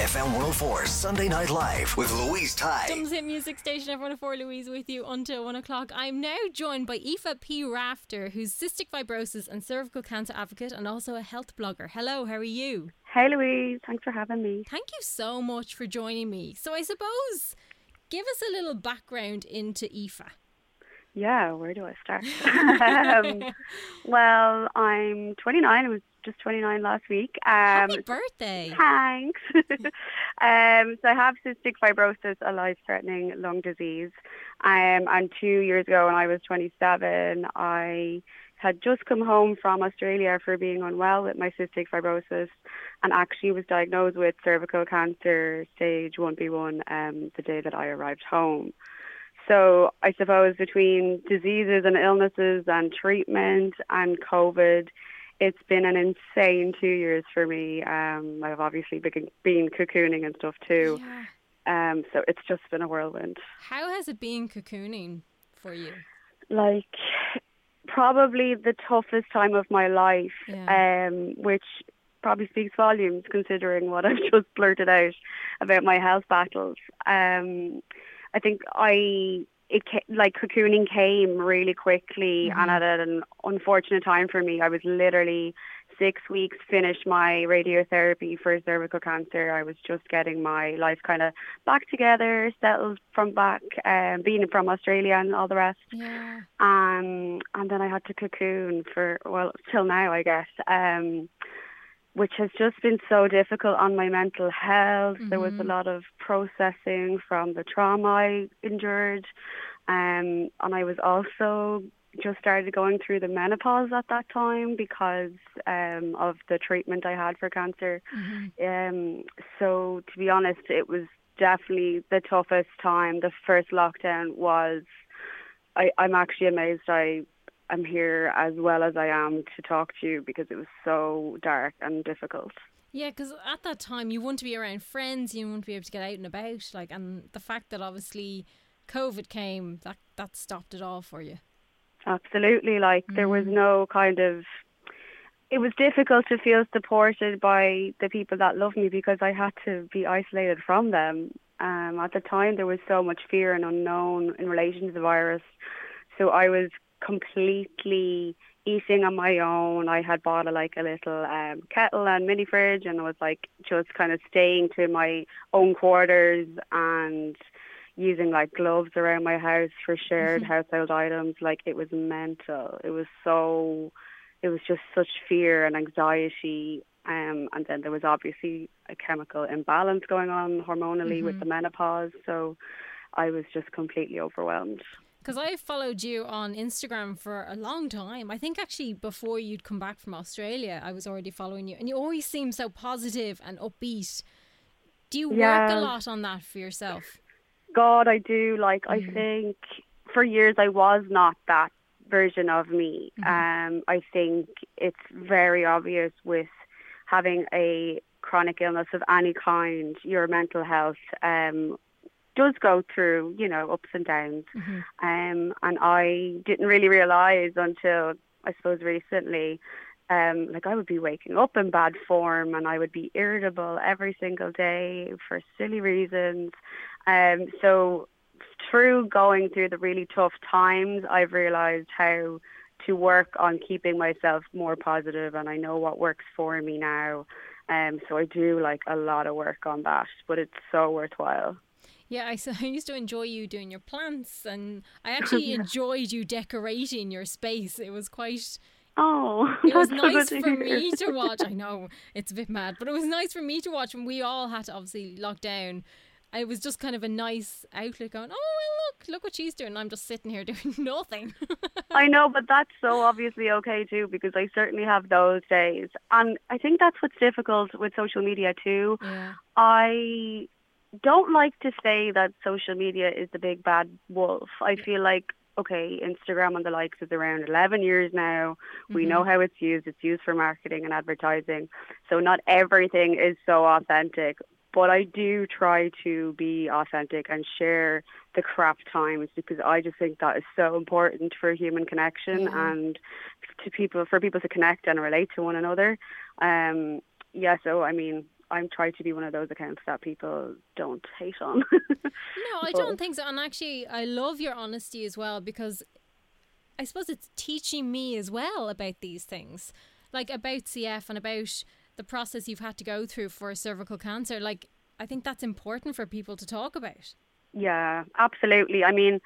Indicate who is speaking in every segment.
Speaker 1: FM 104 Sunday Night Live with Louise Ty.
Speaker 2: Dublin's Hit Music Station, everyone for Louise with you until one o'clock. I'm now joined by Aoife P. Rafter, who's cystic fibrosis and cervical cancer advocate and also a health blogger. Hello, how are you?
Speaker 3: Hey Louise, thanks for having me.
Speaker 2: Thank you so much for joining me. So I suppose give us a little background into Aoife.
Speaker 3: Yeah, where do I start? um, well, I'm 29. I was just 29 last week. Um,
Speaker 2: Happy birthday.
Speaker 3: Thanks. um, so I have cystic fibrosis, a life-threatening lung disease. Um, and two years ago, when I was 27, I had just come home from Australia for being unwell with my cystic fibrosis, and actually was diagnosed with cervical cancer stage 1B1 um, the day that I arrived home. So I suppose between diseases and illnesses and treatment and COVID, it's been an insane two years for me. Um, I've obviously been, been cocooning and stuff too.
Speaker 2: Yeah.
Speaker 3: Um, so it's just been a whirlwind.
Speaker 2: How has it been cocooning for you?
Speaker 3: Like probably the toughest time of my life,
Speaker 2: Yeah.
Speaker 3: um, which probably speaks volumes considering what I've just blurted out about my health battles. Um, I think I it like cocooning came really quickly and at an unfortunate time for me. I was literally six weeks finished my radiotherapy for cervical cancer. I was just getting my life kind of back together, settled from back, um, being from Australia and all the rest.
Speaker 2: Yeah.
Speaker 3: Um, and then I had to cocoon for well till now, I guess. Um, which has just been so difficult on my mental health. There was a lot of processing from the trauma I endured, um, and I was also just started going through the menopause at that time because um, of the treatment I had for cancer. Um, so to be honest, it was definitely the toughest time. The first lockdown was. I, I'm actually amazed I I'm here as well as I am to talk to you because it was so dark and difficult.
Speaker 2: Yeah, because at that time you want to be around friends, you want to be able to get out and about, like, and the fact that obviously COVID came, that that stopped it all for you.
Speaker 3: Absolutely, like there was no kind of. It was difficult to feel supported by the people that love me because I had to be isolated from them. Um, at the time, there was so much fear and unknown in relation to the virus, so I was completely eating on my own. I had bought a, like a little um, kettle and mini fridge, and I was like just kind of staying to my own quarters and using like gloves around my house for shared household items. Like it was mental. It was so. It was just such fear and anxiety. Um, and then there was obviously a chemical imbalance going on hormonally with the menopause. So I was just completely overwhelmed.
Speaker 2: Because I followed you on Instagram for a long time. I think actually before you'd come back from Australia, I was already following you, and you always seem so positive and upbeat. Do you work a lot on that for yourself?
Speaker 3: God, I do. Like, I think for years I was not that version of me. Um, I think it's very obvious with having a chronic illness of any kind, your mental health um, does go through, you know, ups and downs. Um, and I didn't really realize until I suppose recently. Um, like I would be waking up in bad form and I would be irritable every single day for silly reasons. Um, so through going through the really tough times, I've realized how to work on keeping myself more positive, and I know what works for me now. Um, so I do like a lot of work on that, but it's so worthwhile.
Speaker 2: Yeah, I, I used to enjoy you doing your plants, and I actually enjoyed you decorating your space. It was quite.
Speaker 3: Oh,
Speaker 2: it was nice for me to watch. I know it's a bit mad, but it was nice for me to watch when we all had to obviously lock down. It was just kind of a nice outlet going, oh, well, look, look what she's doing. I'm just sitting here doing nothing.
Speaker 3: I know, but that's so obviously okay too, because I certainly have those days. And I think that's what's difficult with social media too.
Speaker 2: Yeah.
Speaker 3: I don't like to say that social media is the big bad wolf. I feel like okay, Instagram and the likes is around 11 years now. Mm-hmm. We know how it's used. It's used for marketing and advertising. So not everything is so authentic. But I do try to be authentic and share the craft times because I just think that is so important for human connection and to people for people to connect and relate to one another. Um, yeah, so I mean, I'm trying to be one of those accounts that people don't hate on.
Speaker 2: no, I don't think so. And actually, I love your honesty as well because I suppose it's teaching me as well about these things, like about CF and about the process you've had to go through for cervical cancer. Like, I think that's important for people to talk about.
Speaker 3: Yeah, absolutely. I mean,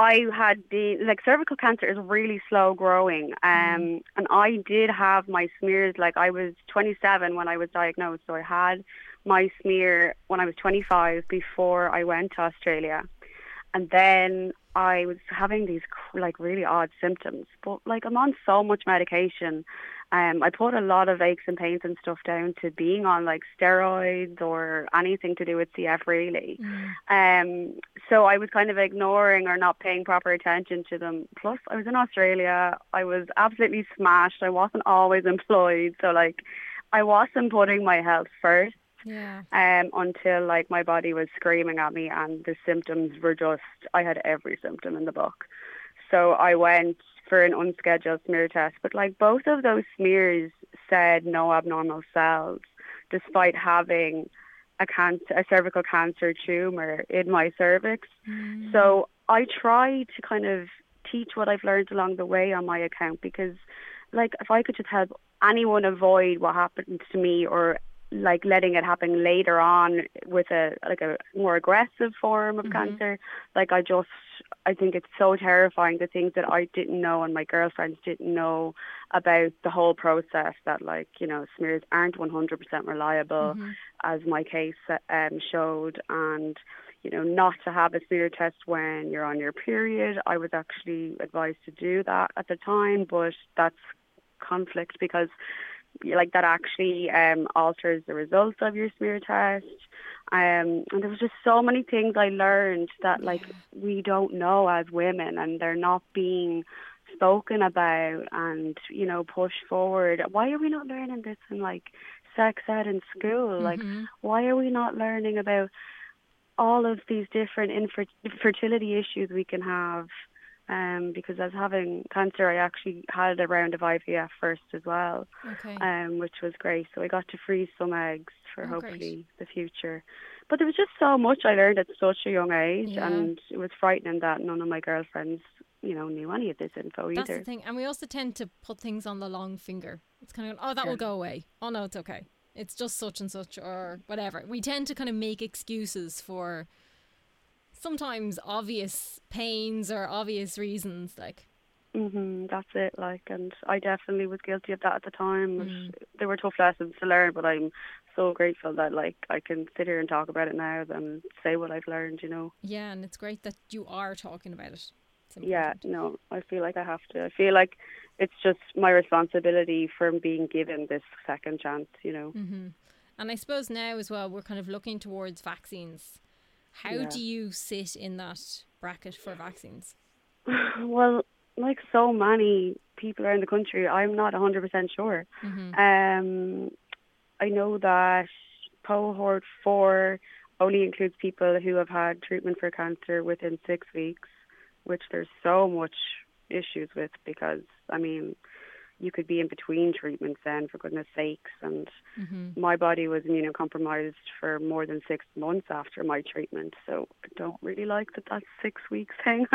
Speaker 3: I had the like cervical cancer is really slow growing, um, mm. and I did have my smears. Like I was 27 when I was diagnosed, so I had my smear when I was 25 before I went to Australia, and then I was having these like really odd symptoms. But like I'm on so much medication, um, I put a lot of aches and pains and stuff down to being on like steroids or anything to do with CF really. Mm. Um, so I was kind of ignoring or not paying proper attention to them. Plus, I was in Australia. I was absolutely smashed. I wasn't always employed, so like I wasn't putting my health first.
Speaker 2: Yeah.
Speaker 3: Um, until like my body was screaming at me and the symptoms were just I had every symptom in the book. So I went for an unscheduled smear test. But like both of those smears said no abnormal cells, despite having a cancer, a cervical cancer tumor in my cervix. Mm. So I try to kind of teach what I've learned along the way on my account because, like, if I could just help anyone avoid what happened to me or like letting it happen later on with a like a more aggressive form of mm-hmm. cancer like i just i think it's so terrifying the things that i didn't know and my girlfriends didn't know about the whole process that like you know smears aren't 100% reliable mm-hmm. as my case um showed and you know not to have a smear test when you're on your period i was actually advised to do that at the time but that's conflict because like that actually um, alters the results of your smear test. Um, and there was just so many things I learned that like we don't know as women, and they're not being spoken about and you know pushed forward. Why are we not learning this in like sex ed in school? Mm-hmm. Like, why are we not learning about all of these different infertility issues we can have? Um, because I was having cancer. I actually had a round of IVF first as well,
Speaker 2: okay.
Speaker 3: um, which was great. So I got to freeze some eggs for
Speaker 2: oh,
Speaker 3: hopefully
Speaker 2: great.
Speaker 3: the future. But there was just so much I learned at such a young age,
Speaker 2: Yeah.
Speaker 3: and it was frightening that none of my girlfriends, you know, knew any of this info
Speaker 2: That's
Speaker 3: either.
Speaker 2: the thing. And we also tend to put things on the long finger. It's kind of, oh, that will go away. Oh, no, it's okay. It's just such and such or whatever. We tend to kind of make excuses for sometimes obvious pains or obvious reasons. Like,
Speaker 3: Mhm, that's it. Like, and I definitely was guilty of that at the time.
Speaker 2: Mm.
Speaker 3: There were tough lessons to learn, but I'm so grateful that like I can sit here and talk about it now and say what I've learned. You know.
Speaker 2: yeah, and it's great that you are talking about it.
Speaker 3: Yeah, no, I feel like I have to. I feel like it's just my responsibility from being given this second chance, you know.
Speaker 2: hmm And I suppose now as well, we're kind of looking towards vaccines. How
Speaker 3: Yeah.
Speaker 2: do you sit in that bracket for vaccines?
Speaker 3: well, like so many people around the country, I'm not 100% sure.
Speaker 2: hmm
Speaker 3: Um, I know that cohort four only includes people who have had treatment for cancer within six weeks, which there's so much issues with because, I mean, you could be in between treatments then, for goodness sakes. And
Speaker 2: Mm-hmm.
Speaker 3: my body was immunocompromised for more than six months after my treatment, so I don't really like that that's six weeks thing.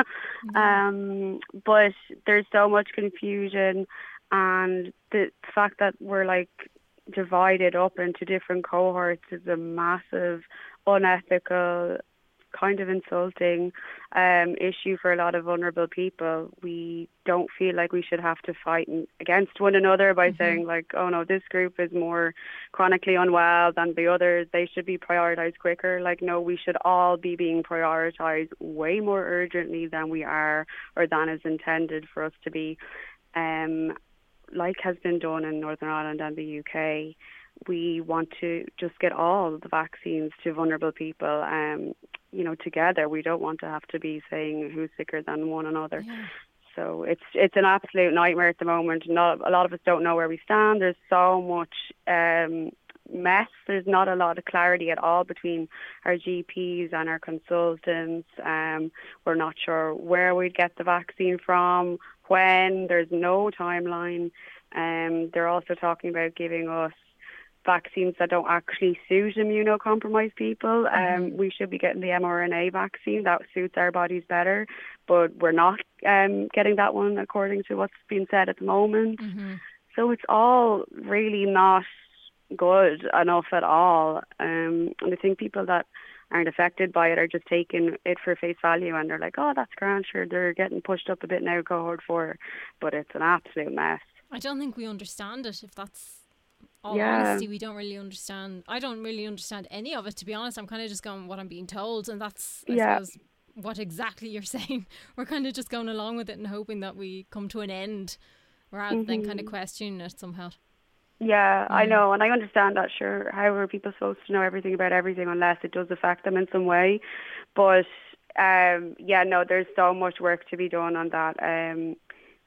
Speaker 3: um, but there's so much confusion, and the fact that we're like divided up into different cohorts is a massive, unethical, kind of insulting um, issue for a lot of vulnerable people. We don't feel like we should have to fight against one another by saying like, oh no, this group is more chronically unwell than the others. They should be prioritized quicker. Like, no, we should all be being prioritized way more urgently than we are or than is intended for us to be. Um, like has been done in Northern Ireland and the UK, we want to just get all the vaccines to vulnerable people, um, you know, together. We don't want to have to be saying who's sicker than one another. So it's it's an absolute nightmare at the moment. Not a lot of us don't know where we stand. There's so much um, mess. There's not a lot of clarity at all between our GPs and our consultants. Um, we're not sure where we'd get the vaccine from, when. There's no timeline. Um, they're also talking about giving us vaccines that don't actually suit immunocompromised people. Um, we should be getting the mRNA vaccine that suits our bodies better, but we're not um, getting that one according to what's being said at the moment. So it's all really not good enough at all. Um, and I think people that aren't affected by it are just taking it for face value and they're like, oh, that's grand, sure, they're getting pushed up a bit now, cohort four. But it's an absolute mess.
Speaker 2: I don't think we understand it. If that's all
Speaker 3: Yeah.
Speaker 2: honesty, we don't really understand. I don't really understand any of it. To be honest, I'm kind of just going what I'm being told, and that's I
Speaker 3: Yeah.
Speaker 2: suppose what exactly you're saying. We're kind of just going along with it and hoping that we come to an end, rather than kind of questioning it somehow.
Speaker 3: Yeah, I know, and I understand that. Sure, how are people supposed to know everything about everything unless it does affect them in some way? But um, yeah, no, there's so much work to be done on that. Um,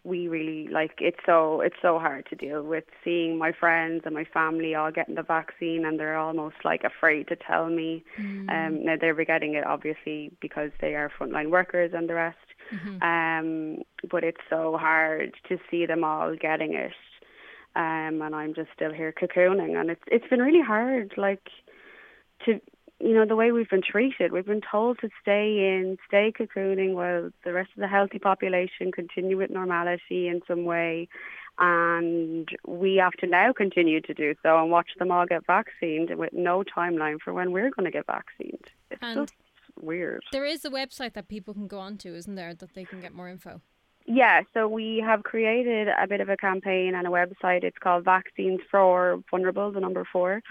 Speaker 3: we really like it's so it's so hard to deal with seeing my friends and my family all getting the vaccine and they're almost like afraid to tell me. Um, now they're getting it obviously because they are frontline workers and the rest. Um, but it's so hard to see them all getting it um, and I'm just still here cocooning, and it's it's been really hard, like to you know the way we've been treated. We've been told to stay in, stay cocooning, while the rest of the healthy population continue with normality in some way, and we have to now continue to do so and watch them all get vaccinated with no timeline for when we're going to get vaccinated. It's
Speaker 2: And-
Speaker 3: just weird.
Speaker 2: There is a website that people can go onto, isn't there, that they can get more info.
Speaker 3: Yeah, so we have created a bit of a campaign and a website. It's called Vaccines for Vulnerable, the number 4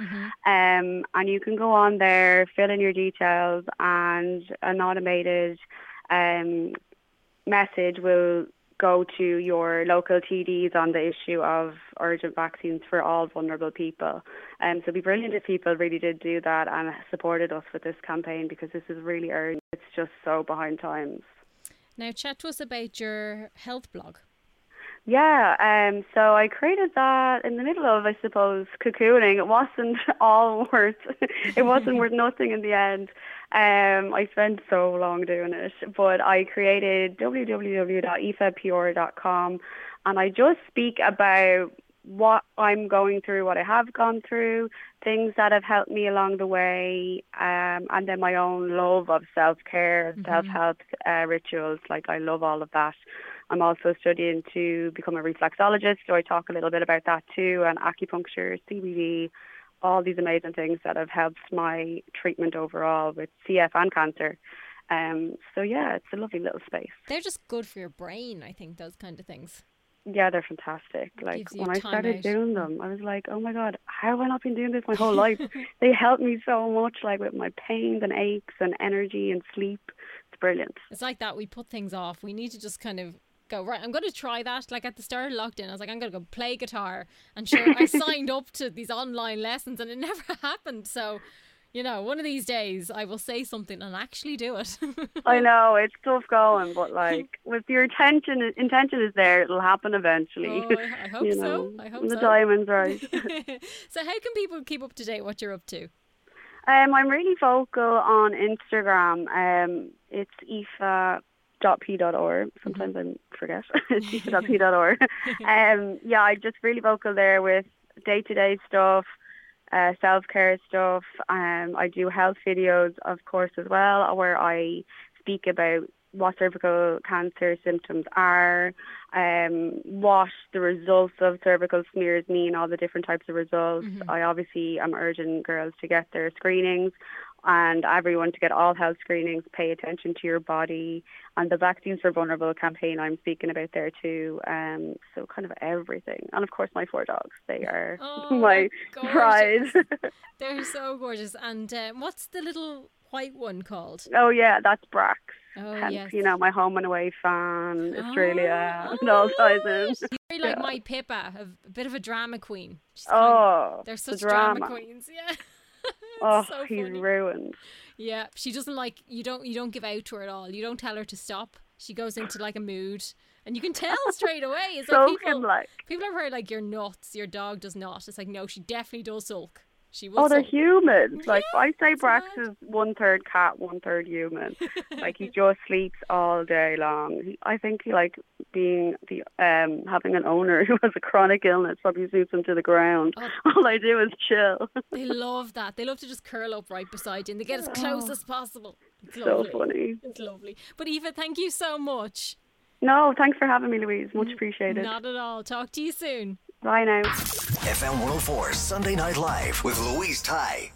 Speaker 3: Um, and you can go on there, fill in your details, and an automated um, message will go to your local TDs on the issue of urgent vaccines for all vulnerable people. Um, so it'd be brilliant if people really did do that and supported us with this campaign because this is really urgent. It's just so behind times.
Speaker 2: Now, chat to us about your health blog.
Speaker 3: Yeah, um, so I created that in the middle of, I suppose, cocooning. It wasn't all worth, it wasn't worth nothing in the end. Um, I spent so long doing it, but I created www.efabpure.com and I just speak about what I'm going through, what I have gone through, things that have helped me along the way, um, and then my own love of self-care, self-help uh, rituals. Like I love all of that. I'm also studying to become a reflexologist, so I talk a little bit about that too, and acupuncture, CBD, all these amazing things that have helped my treatment overall with CF and cancer. Um, so yeah, it's a lovely little space.
Speaker 2: They're just good for your brain, I think, those kind of things.
Speaker 3: Yeah, they're fantastic. Like when I started
Speaker 2: out.
Speaker 3: doing them, I was like, oh my god, how have I not been doing this my whole life? they help me so much, like with my pains and aches and energy and sleep. It's brilliant.
Speaker 2: It's like that. We put things off. We need to just kind of go right. I'm going to try that. Like at the start of lockdown, I was like, I'm going to go play guitar. And sure, I signed up to these online lessons, and it never happened. So, you know, one of these days, I will say something and actually do it.
Speaker 3: I know it's tough going, but like with your intention, intention is there, it'll happen eventually.
Speaker 2: Oh, I- I hope
Speaker 3: you
Speaker 2: so.
Speaker 3: know,
Speaker 2: I hope
Speaker 3: the
Speaker 2: so.
Speaker 3: timing's right.
Speaker 2: so, how can people keep up to date what you're up to?
Speaker 3: Um, I'm really vocal on Instagram. Um, it's Aoife Tifa.p.org. Sometimes I forget. Tifa.p.org. um, yeah, I'm just really vocal there with day to day stuff, uh, self care stuff. Um, I do health videos, of course, as well, where I speak about what cervical cancer symptoms are, um, what the results of cervical smears mean, all the different types of results. Mm-hmm. I obviously am urging girls to get their screenings and everyone to get all health screenings, pay attention to your body, and the Vaccines for Vulnerable campaign I'm speaking about there too. Um, so kind of everything, and of course my four dogs. They are
Speaker 2: oh,
Speaker 3: my pride.
Speaker 2: they're so gorgeous. And um, what's the little white one called?
Speaker 3: Oh yeah, that's Brax.
Speaker 2: Oh,
Speaker 3: Hence,
Speaker 2: yes.
Speaker 3: you know, my home and away fan, Australia, oh, and all sizes.
Speaker 2: She's very like yeah. my Pippa, a bit of a drama queen.
Speaker 3: She's oh,
Speaker 2: of, they're such
Speaker 3: the drama.
Speaker 2: drama queens, yeah.
Speaker 3: oh,
Speaker 2: so
Speaker 3: he's
Speaker 2: funny.
Speaker 3: ruined.
Speaker 2: Yeah, she doesn't like you. Don't you don't give out to her at all. You don't tell her to stop. She goes into like a mood, and you can tell straight away. It's like people,
Speaker 3: like
Speaker 2: people are very like you're nuts. Your dog does not. It's like no, she definitely does sulk. She
Speaker 3: will. Oh, they're
Speaker 2: sulk.
Speaker 3: humans. Like
Speaker 2: Yeah,
Speaker 3: I say, Brax
Speaker 2: mad.
Speaker 3: is one third cat, one third human. like he just sleeps all day long. I think he like being the um having an owner who has a chronic illness probably suits them to the ground.
Speaker 2: Oh.
Speaker 3: All I do is chill.
Speaker 2: They love that. They love to just curl up right beside you, and they get as close as possible. It's
Speaker 3: Oh. so funny.
Speaker 2: It's lovely. But Aoife, thank you so much.
Speaker 3: No, thanks for having me, Louise. Much appreciated.
Speaker 2: Not at all. Talk to you soon.
Speaker 3: Bye now.
Speaker 1: FM 104 Sunday Night Live with Louise Ty.